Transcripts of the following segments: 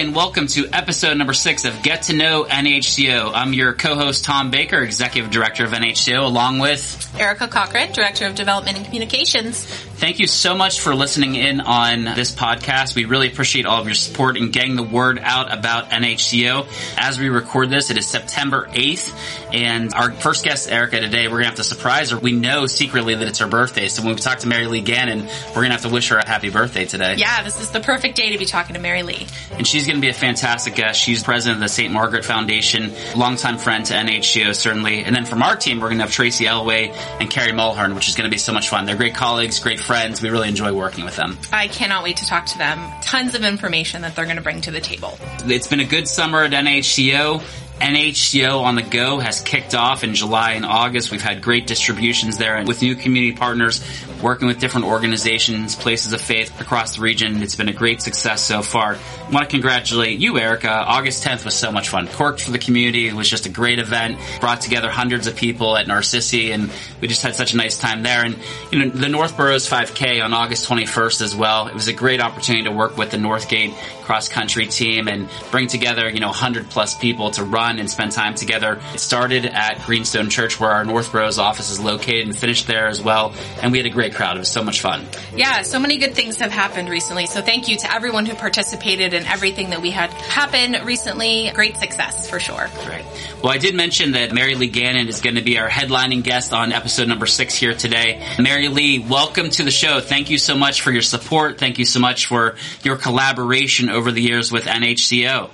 and welcome to episode number six of Get to Know NHCO. I'm your co-host Tom Baker, Executive Director of NHCO, along with Erica Cochran, Director of Development and Communications. Thank you so much for listening in on this podcast. We really appreciate all of your support in getting the word out about NHCO. As we record this, it is September 8th, and our first guest, Erica, today, we're going to have to surprise her. We know secretly that it's her birthday, so when we talk to Mary Lee Gannon, we're going to have to wish her a happy birthday today. Yeah, this is the perfect day to be talking to Mary Lee. And she's going to be a fantastic guest. She's president of the St. Margaret Foundation, longtime friend to NHCO, certainly. And then from our team, we're going to have Tracy Elway and Carrie Mulhern, which is going to be so much fun. They're great colleagues, great friends. We really enjoy working with them. I cannot wait to talk to them. Tons of information that they're going to bring to the table. It's been a good summer at NHCO. NHCO on the Go has kicked off in July and August. We've had great distributions there and with new community partners working with different organizations, places of faith across the region. It's been a great success so far. I want to congratulate you, Erica. August 10th was so much fun. Corked for the community. It was just a great event. Brought together hundreds of people at Narcisi and we just had such a nice time there. And, you know, the North Boroughs 5K on August 21st as well. It was a great opportunity to work with the Northgate cross country team and bring together, you know, 100 plus people to run and spend time together. It started at Greenstone Church where our North Boroughs office is located and finished there as well. And we had a great crowd. It was so much fun. Yeah, so many good things have happened recently. So thank you to everyone who participated in everything that we had happen recently. Great success for sure. Great. Well, I did mention that Mary Lee Gannon is going to be our headlining guest on episode number six here today. Mary Lee, welcome to the show. Thank you so much for your support. Thank you so much for your collaboration over the years with NHCO.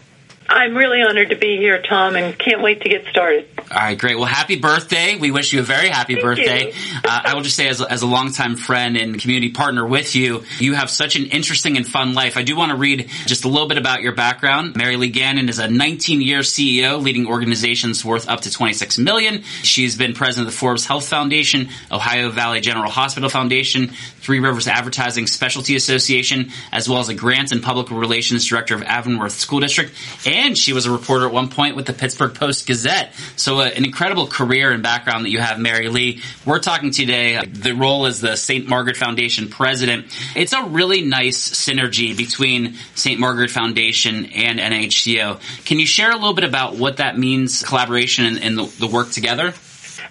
I'm really honored to be here, Tom, and can't wait to get started. All right, great. Well, happy birthday. We wish you a very happy Thank birthday. Uh, I will just say, as, as a longtime friend and community partner with you, you have such an interesting and fun life. I do want to read just a little bit about your background. Mary Lee Gannon is a 19-year CEO leading organizations worth up to 26 million. She's been president of the Forbes Health Foundation, Ohio Valley General Hospital Foundation, Three Rivers Advertising Specialty Association, as well as a grants and public relations director of Avonworth School District. And she was a reporter at one point with the Pittsburgh Post Gazette. So uh, an incredible career and background that you have, Mary Lee. We're talking today, uh, the role as the St. Margaret Foundation president. It's a really nice synergy between St. Margaret Foundation and NHCO. Can you share a little bit about what that means, collaboration and, and the, the work together?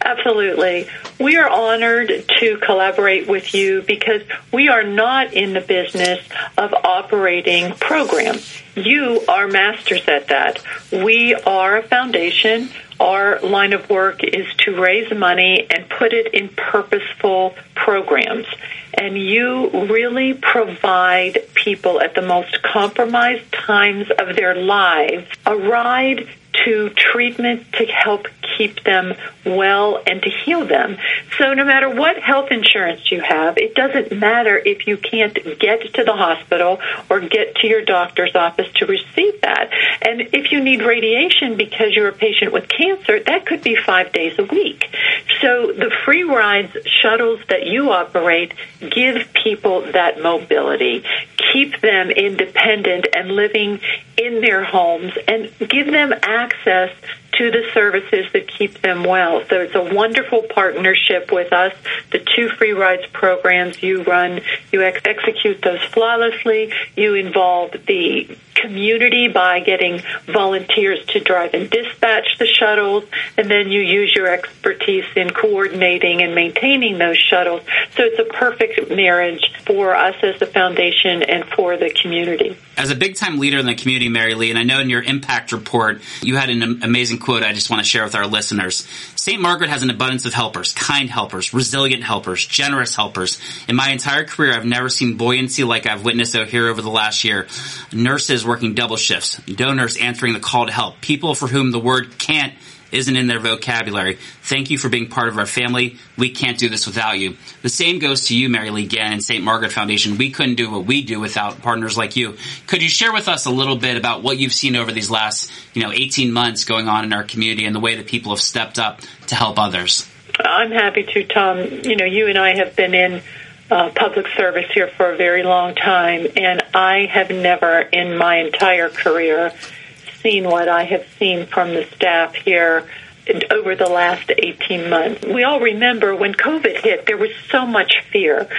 Absolutely. We are honored to collaborate with you because we are not in the business of operating programs. You are masters at that. We are a foundation. Our line of work is to raise money and put it in purposeful programs. And you really provide people at the most compromised times of their lives a ride to treatment to help keep them well and to heal them. So no matter what health insurance you have, it doesn't matter if you can't get to the hospital or get to your doctor's office to receive that. And if you need radiation because you're a patient with cancer, that could be five days a week. So the free rides shuttles that you operate give people that mobility, keep them independent and living in their homes and give them access to the services that keep them well. So it's a wonderful partnership with us. The two free rides programs you run, you ex- execute those flawlessly. You involve the community by getting volunteers to drive and dispatch the shuttles, and then you use your expertise in coordinating and maintaining those shuttles. So it's a perfect marriage for us as the foundation and for the community. As a big time leader in the community, Mary Lee, and I know in your impact report, you had an amazing quote I just want to share with our listeners. St. Margaret has an abundance of helpers, kind helpers, resilient helpers, generous helpers. In my entire career, I've never seen buoyancy like I've witnessed out here over the last year. Nurses working double shifts, donors answering the call to help, people for whom the word can't isn't in their vocabulary. Thank you for being part of our family. We can't do this without you. The same goes to you, Mary Lee Gann and St. Margaret Foundation. We couldn't do what we do without partners like you. Could you share with us a little bit about what you've seen over these last, you know, 18 months going on in our community and the way that people have stepped up to help others? I'm happy to, Tom. You know, you and I have been in uh, public service here for a very long time, and I have never in my entire career seen what I have seen from the staff here over the last 18 months. We all remember when COVID hit, there was so much fear.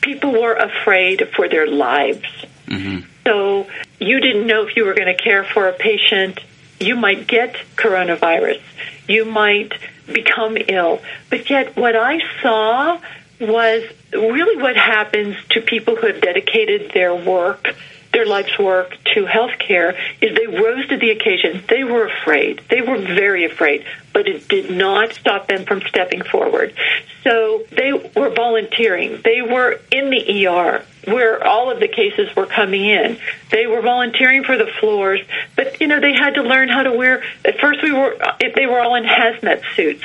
People were afraid for their lives. Mm-hmm. So you didn't know if you were going to care for a patient. You might get coronavirus. You might become ill. But yet, what I saw was really what happens to people who have dedicated their work their life's work to healthcare is they rose to the occasion. They were afraid. They were very afraid, but it did not stop them from stepping forward. So they were volunteering. They were in the ER where all of the cases were coming in. They were volunteering for the floors, but you know they had to learn how to wear. At first, we were if they were all in hazmat suits.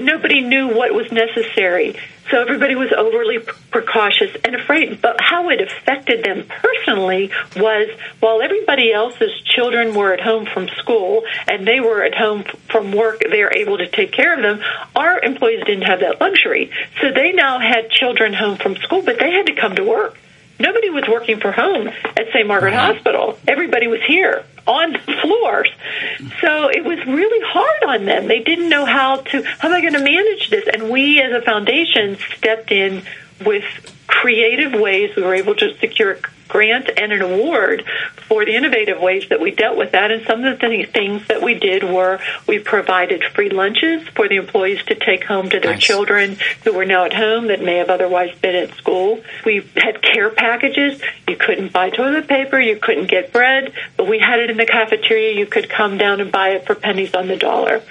Nobody knew what was necessary. So everybody was overly precautious and afraid. But how it affected them personally was while everybody else's children were at home from school and they were at home from work, they were able to take care of them. Our employees didn't have that luxury. So they now had children home from school, but they had to come to work. Nobody was working from home at St. Margaret. Hospital. Everybody was here on the floors. So it was really hard on them. They didn't know how to, how am I going to manage this? And we as a foundation stepped in with creative ways. We were able to secure grant and an award for the innovative ways that we dealt with that. And some of the things that we did were we provided free lunches for the employees to take home to their nice. children who were now at home that may have otherwise been at school. We had care packages. You couldn't buy toilet paper, you couldn't get bread, but we had it in the cafeteria. You could come down and buy it for pennies on the dollar.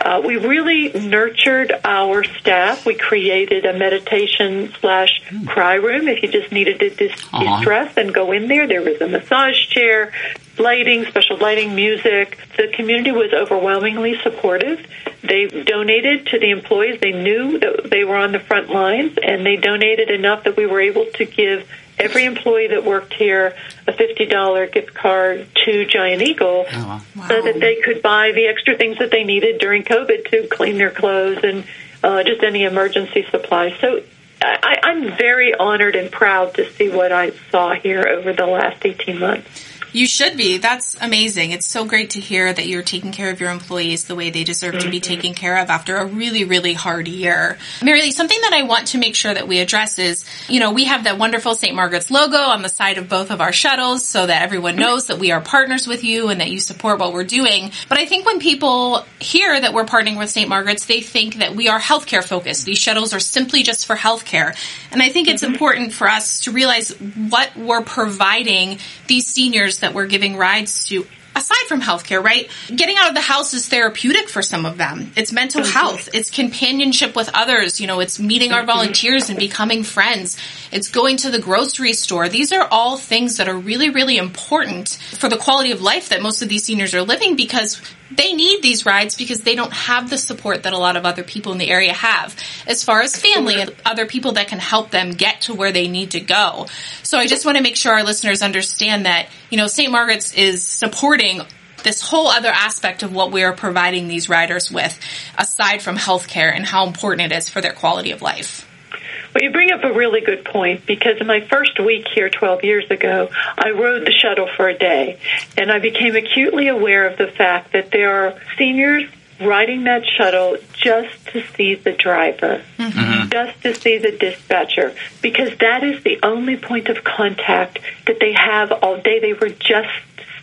Uh, we really nurtured our staff. We created a meditation slash cry room if you just needed to dis- uh-huh. And go in there. There was a massage chair, lighting, special lighting, music. The community was overwhelmingly supportive. They donated to the employees. They knew that they were on the front lines, and they donated enough that we were able to give every employee that worked here a $50 gift card to Giant Eagle oh, wow. so that they could buy the extra things that they needed during COVID to clean their clothes and uh, just any emergency supplies. So I, I'm very honored and proud to see what I saw here over the last 18 months. You should be. That's amazing. It's so great to hear that you're taking care of your employees the way they deserve mm-hmm. to be mm-hmm. taken care of after a really, really hard year. Mary Lee, something that I want to make sure that we address is, you know, we have that wonderful St. Margaret's logo on the side of both of our shuttles so that everyone knows that we are partners with you and that you support what we're doing. But I think when people hear that we're partnering with St. Margaret's, they think that we are healthcare focused. These shuttles are simply just for healthcare. And I think it's mm-hmm. important for us to realize what we're providing these seniors that we're giving rides to aside from healthcare, right? Getting out of the house is therapeutic for some of them. It's mental health. It's companionship with others. You know, it's meeting our volunteers and becoming friends. It's going to the grocery store. These are all things that are really, really important for the quality of life that most of these seniors are living because they need these rides because they don't have the support that a lot of other people in the area have as far as family and other people that can help them get to where they need to go. So I just want to make sure our listeners understand that, you know, St. Margaret's is supporting this whole other aspect of what we are providing these riders with aside from healthcare and how important it is for their quality of life. Well, you bring up a really good point because in my first week here 12 years ago, I rode the shuttle for a day and I became acutely aware of the fact that there are seniors riding that shuttle just to see the driver, mm-hmm. just to see the dispatcher, because that is the only point of contact that they have all day. They were just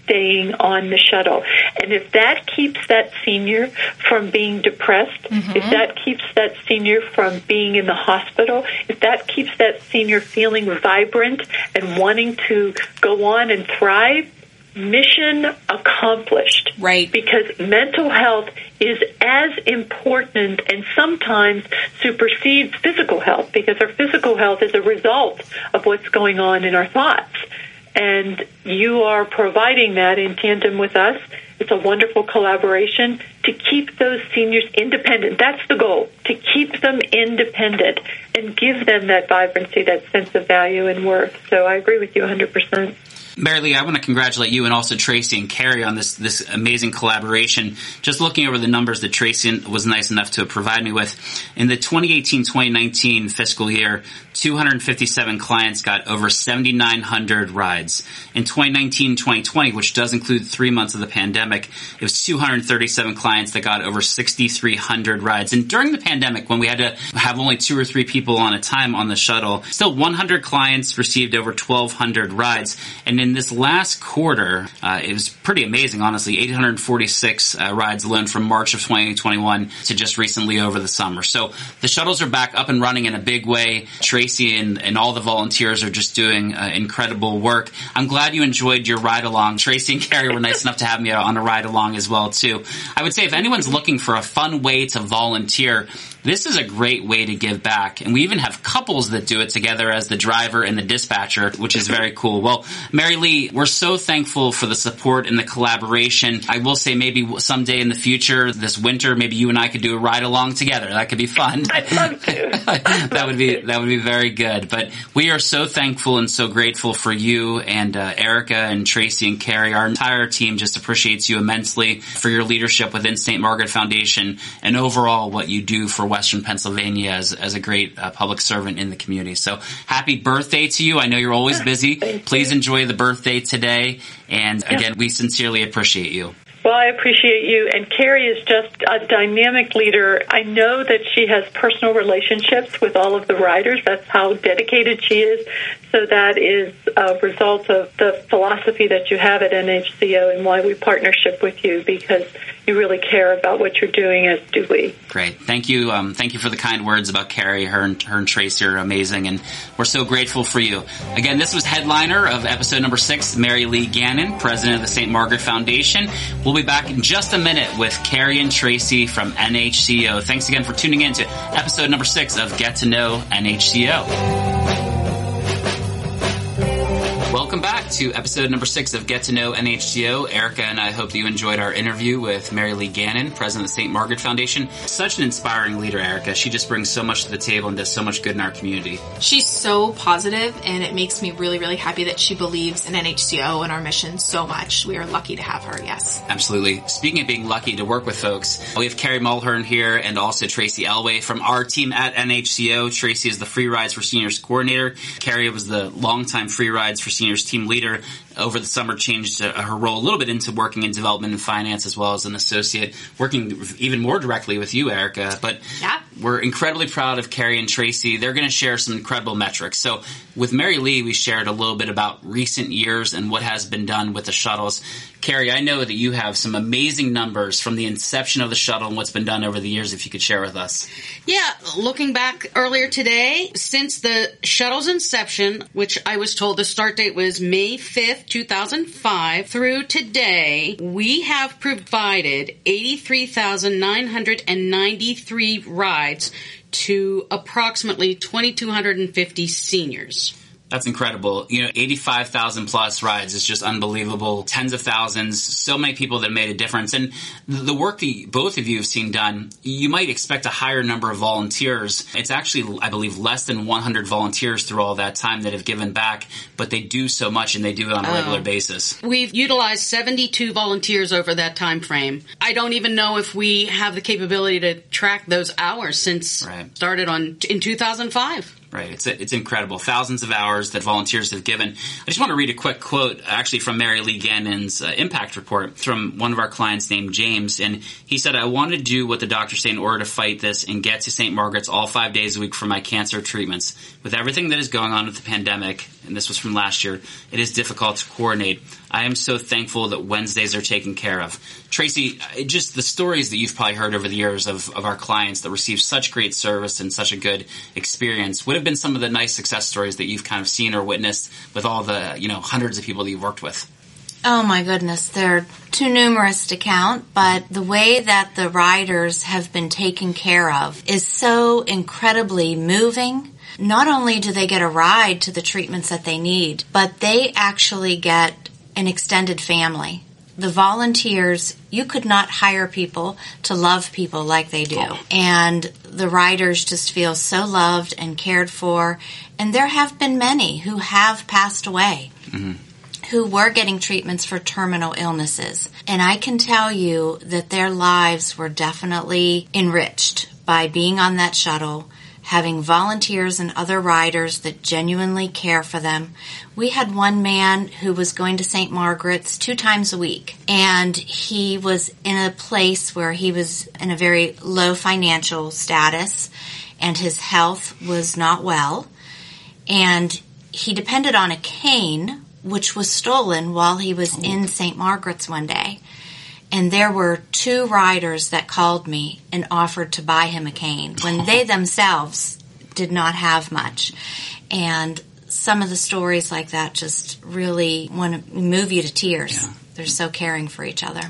staying on the shuttle. And if that keeps that senior from being depressed, mm-hmm. if that keeps that senior from being in the hospital, if that keeps that senior feeling vibrant and wanting to go on and thrive, mission accomplished. Right. Because mental health is as important and sometimes supersedes physical health because our physical health is a result of what's going on in our thoughts and you are providing that in tandem with us. It's a wonderful collaboration to keep those seniors independent. That's the goal, to keep them independent and give them that vibrancy, that sense of value and worth. So I agree with you 100%. Lee, I want to congratulate you and also Tracy and Carrie on this this amazing collaboration. Just looking over the numbers that Tracy was nice enough to provide me with, in the 2018-2019 fiscal year, 257 clients got over 7,900 rides. In 2019-2020, which does include three months of the pandemic, it was 237 clients that got over 6,300 rides. And during the pandemic, when we had to have only two or three people on a time on the shuttle, still 100 clients received over 1,200 rides. And in in this last quarter, uh, it was pretty amazing, honestly. 846 uh, rides alone from March of 2021 to just recently over the summer. So the shuttles are back up and running in a big way. Tracy and, and all the volunteers are just doing uh, incredible work. I'm glad you enjoyed your ride along. Tracy and Carrie were nice enough to have me on a ride along as well too. I would say if anyone's looking for a fun way to volunteer, this is a great way to give back. And we even have couples that do it together as the driver and the dispatcher, which is very cool. Well, Mary Lee, we're so thankful for the support and the collaboration. I will say maybe someday in the future, this winter, maybe you and I could do a ride along together. That could be fun. I'd love to. that would be, that would be very good. But we are so thankful and so grateful for you and uh, Erica and Tracy and Carrie. Our entire team just appreciates you immensely for your leadership within St. Margaret Foundation and overall what you do for Western Pennsylvania as, as a great uh, public servant in the community. So happy birthday to you. I know you're always busy. Please enjoy the birthday today. And again, we sincerely appreciate you. Well, I appreciate you. And Carrie is just a dynamic leader. I know that she has personal relationships with all of the riders. That's how dedicated she is. So that is a result of the philosophy that you have at NHCO and why we partnership with you because you really care about what you're doing, as do we. Great. Thank you. Um, thank you for the kind words about Carrie. Her and, her and Tracy are amazing, and we're so grateful for you. Again, this was headliner of episode number six, Mary Lee Gannon, president of the St. Margaret Foundation. We'll be back in just a minute with Carrie and Tracy from NHCO. Thanks again for tuning in to episode number six of Get to Know NHCO. Welcome back to episode number six of Get to Know NHCO. Erica and I hope that you enjoyed our interview with Mary Lee Gannon, president of the St. Margaret Foundation. Such an inspiring leader, Erica. She just brings so much to the table and does so much good in our community. She's so positive, and it makes me really, really happy that she believes in NHCO and our mission so much. We are lucky to have her, yes. Absolutely. Speaking of being lucky to work with folks, we have Carrie Mulhern here and also Tracy Elway from our team at NHCO. Tracy is the Free Rides for Seniors coordinator. Carrie was the longtime Free Rides for Seniors team leader over the summer changed her role a little bit into working in development and finance as well as an associate, working even more directly with you, Erica. But yeah. we're incredibly proud of Carrie and Tracy. They're going to share some incredible metrics. So with Mary Lee, we shared a little bit about recent years and what has been done with the shuttles. Carrie, I know that you have some amazing numbers from the inception of the shuttle and what's been done over the years, if you could share with us. Yeah, looking back earlier today, since the shuttle's inception, which I was told the start date was May 5th, 2005, through today, we have provided 83,993 rides to approximately 2,250 seniors. That's incredible. You know, 85,000 plus rides is just unbelievable. Tens of thousands, so many people that made a difference. And the work that both of you have seen done, you might expect a higher number of volunteers. It's actually, I believe, less than 100 volunteers through all that time that have given back, but they do so much and they do it on a regular Oh. basis. We've utilized 72 volunteers over that time frame. I don't even know if we have the capability to track those hours since Right. started on in 2005. Right. It's it's incredible. Thousands of hours that volunteers have given. I just want to read a quick quote, actually from Mary Lee Gannon's uh, impact report from one of our clients named James, and he said, "I want to do what the doctors say in order to fight this and get to St. Margaret's all five days a week for my cancer treatments. With everything that is going on with the pandemic, and this was from last year, it is difficult to coordinate. I am so thankful that Wednesdays are taken care of." Tracy, just the stories that you've probably heard over the years of, of our clients that receive such great service and such a good experience. What have been some of the nice success stories that you've kind of seen or witnessed with all the, you know, hundreds of people that you've worked with? Oh my goodness, they're too numerous to count, but the way that the riders have been taken care of is so incredibly moving. Not only do they get a ride to the treatments that they need, but they actually get an extended family. The volunteers, you could not hire people to love people like they do. Oh. And the riders just feel so loved and cared for. And there have been many who have passed away mm-hmm. who were getting treatments for terminal illnesses. And I can tell you that their lives were definitely enriched by being on that shuttle, having volunteers and other riders that genuinely care for them. We had one man who was going to St. Margaret's two times a week, and he was in a place where he was in a very low financial status, and his health was not well and he depended on a cane which was stolen while he was in St. Margaret's one day. And there were two riders that called me and offered to buy him a cane when they themselves did not have much. And some of the stories like that just really want to move you to tears. Yeah. They're so caring for each other.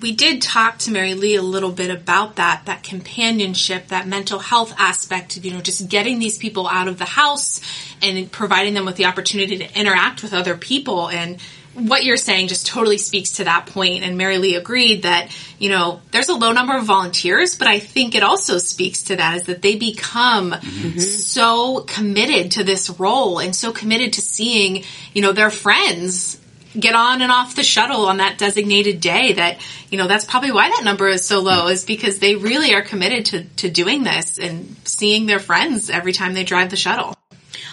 we did talk to Mary Lee a little bit about that, that companionship, that mental health aspect, you know, just getting these people out of the house and providing them with the opportunity to interact with other people. And what you're saying just totally speaks to that. And Mary Lee agreed that, you know, there's a low number of volunteers, but I think it also speaks to that is that they become mm-hmm. so committed to this role and so committed to seeing, you know, their friends get on and off the shuttle on that designated day that you know that's probably why that number is so low is because they really are committed to, to doing this and seeing their friends every time they drive the shuttle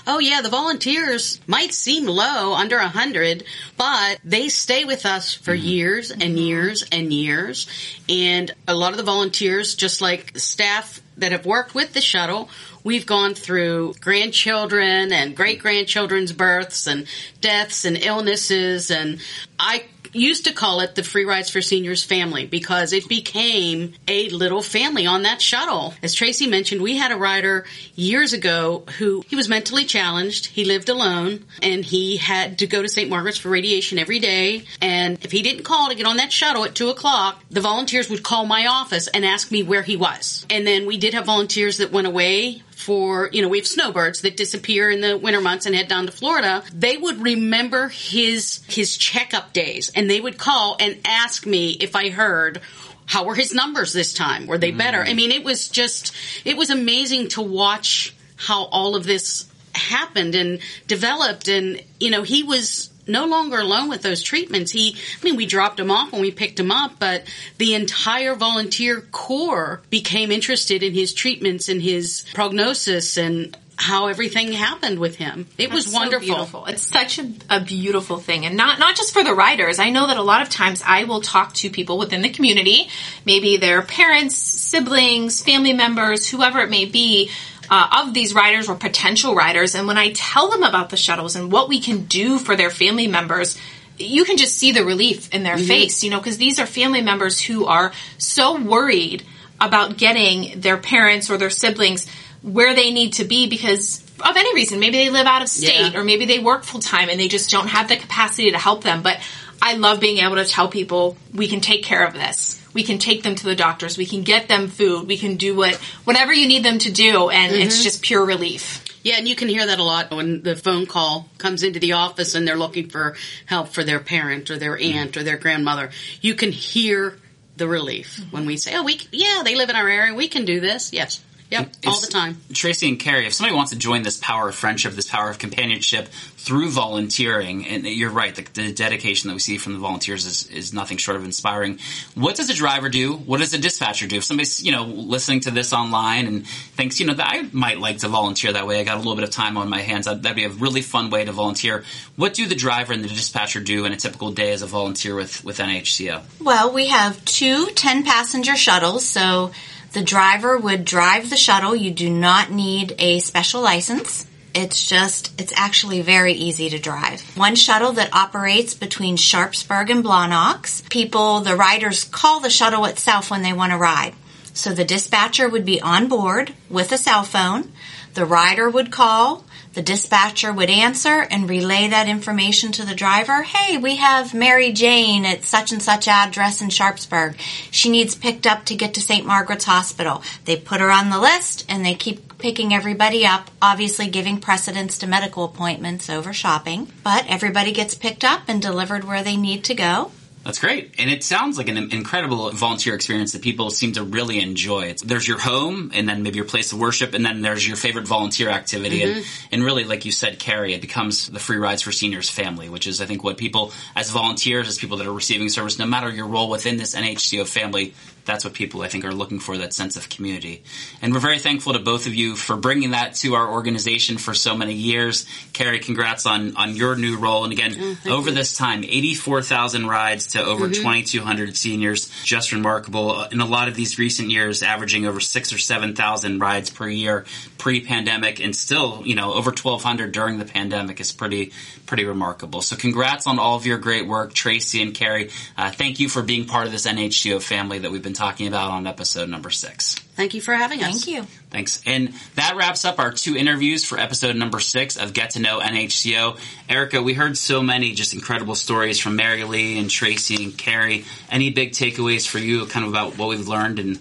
Oh yeah, the volunteers might seem low, under a hundred, but they stay with us for mm-hmm. years and mm-hmm. years and years. And a lot of the volunteers, just like staff that have worked with the shuttle, we've gone through grandchildren and great grandchildren's births and deaths and illnesses. And I used to call it the Free Rides for Seniors family because it became a little family on that shuttle. As Tracy mentioned, we had a rider years ago who he was mentally challenged. He lived alone and he had to go to St. Margaret's for radiation every day. And if he didn't call to get on that shuttle at two o'clock, the volunteers would call my office and ask me where he was. And then we did have volunteers that went away for, you know, we have snowbirds that disappear in the winter months and head down to Florida. They would remember his, his checkup days and they would call and ask me if I heard how were his numbers this time? Were they mm. better? I mean, it was just, it was amazing to watch how all of this happened and developed. And, you know, he was no longer alone with those treatments. He, I mean, we dropped him off when we picked him up, but the entire volunteer corps became interested in his treatments and his prognosis and how everything happened with him. It was That's so wonderful. beautiful. It's such a, a beautiful thing, and not not just for the riders. I know that a lot of times I will talk to people within the community, maybe their parents, siblings, family members, whoever it may be. Uh, of these riders or potential riders, and when I tell them about the shuttles and what we can do for their family members, you can just see the relief in their face, you know, because these are family members who are so worried about getting their parents or their siblings where they need to be because of any reason. Maybe they live out of state Yeah. or maybe they work full time and they just don't have the capacity to help them. But I love being able to tell people we can take care of this. We can take them to the doctors. We can get them food. We can do what whatever you need them to do, and it's mm-hmm. just pure relief. Yeah, and you can hear that a lot when the phone call comes into the office and they're looking for help for their parent or their aunt mm-hmm. or their grandmother. You can hear the relief mm-hmm. when we say, "Oh, we yeah, they live in our area. We can do this." Yes. Yep, all the time. Tracy and Carrie, if somebody wants to join this power of friendship, this power of companionship through volunteering, and you're right, the, the dedication that we see from the volunteers is, is nothing short of inspiring. What does a driver do? What does a dispatcher do? If somebody's, you know, listening to this online and thinks, you know, that I might like to volunteer that way, I got a little bit of time on my hands, that'd, that'd be a really fun way to volunteer. What do the driver and the dispatcher do in a typical day as a volunteer with, with NHCO? Well, we have two 10 passenger shuttles, so the driver would drive the shuttle. You do not need a special license. It's just, it's actually very easy to drive. One shuttle that operates between Sharpsburg and Blawnox. People, the riders call the shuttle itself when they want to ride. So the dispatcher would be on board with a cell phone. The rider would call. The dispatcher would answer and relay that information to the driver. Hey, we have Mary Jane at such and such address in Sharpsburg. She needs picked up to get to St. Margaret's Hospital. They put her on the list and they keep picking everybody up, obviously giving precedence to medical appointments over shopping. But everybody gets picked up and delivered where they need to go. That's great. And it sounds like an incredible volunteer experience that people seem to really enjoy. It's, there's your home and then maybe your place of worship and then there's your favorite volunteer activity. And, mm-hmm. and really, like you said, Carrie, it becomes the Free Rides for Seniors family, which is, I think, what people, as volunteers, as people that are receiving service, no matter your role within this NHCO family, that's what people I think are looking for that sense of community. And we're very thankful to both of you for bringing that to our organization for so many years. Carrie, congrats on on your new role. And again, Oh, over this time, 84,000 rides to over Mm-hmm. 2,200 seniors, just remarkable. In a lot of these recent years, averaging over six or 7,000 rides per year pre-pandemic and still, you know, over 1,200 during the pandemic is pretty, pretty remarkable. So congrats on all of your great work, Tracy and Carrie. Uh, thank you for being part of this NHCO family that we've been talking about on episode number six. Thank you for having us. Thank you. Thanks. And that wraps up our two interviews for episode number six of Get to Know NHCO. Erica, we heard so many just incredible stories from Mary Lee and Tracy and Carrie. Any big takeaways for you kind of about what we've learned and,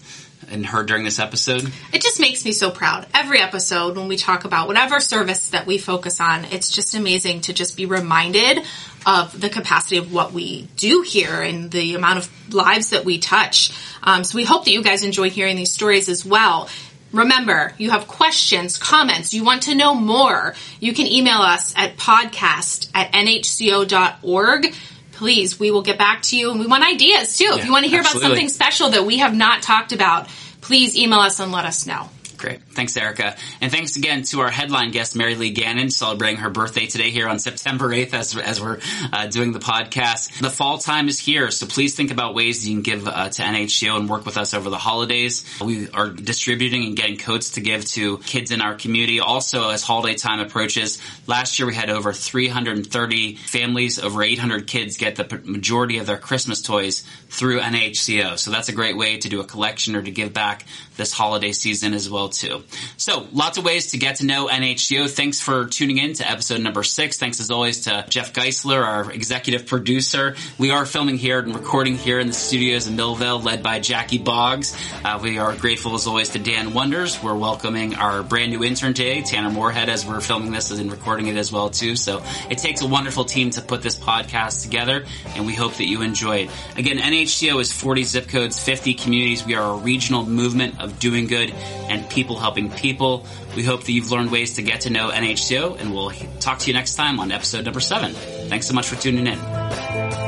and heard during this episode? It just makes me so proud. Every episode, when we talk about whatever service that we focus on, it's just amazing to just be reminded of the capacity of what we do here and the amount of lives that we touch. Um, so we hope that you guys enjoy hearing these stories as well. Remember, you have questions, comments, you want to know more, you can email us at podcast at nhco.org. Please, we will get back to you and we want ideas too. if you want to hear absolutely. about something special that we have not talked about, please email us and let us know. Great. Thanks, Erica. And thanks again to our headline guest, Mary Lee Gannon, celebrating her birthday today here on September 8th as, as we're uh, doing the podcast. The fall time is here, so please think about ways you can give uh, to NHCO and work with us over the holidays. We are distributing and getting coats to give to kids in our community. Also, as holiday time approaches, last year we had over 330 families, over 800 kids get the majority of their Christmas toys through NHCO. So that's a great way to do a collection or to give back this holiday season as well too. So lots of ways to get to know NHCO. Thanks for tuning in to episode number six. Thanks as always to Jeff Geisler, our executive producer. We are filming here and recording here in the studios in Millvale, led by Jackie Boggs. Uh, we are grateful as always to Dan Wonders. We're welcoming our brand new intern today, Tanner Moorhead, as we're filming this and recording it as well too. So it takes a wonderful team to put this podcast together, and we hope that you enjoy it. Again, NHCO is 40 zip codes, 50 communities. We are a regional movement of doing good and people helping people. We hope that you've learned ways to get to know NHCO, and we'll talk to you next time on episode number seven. Thanks so much for tuning in.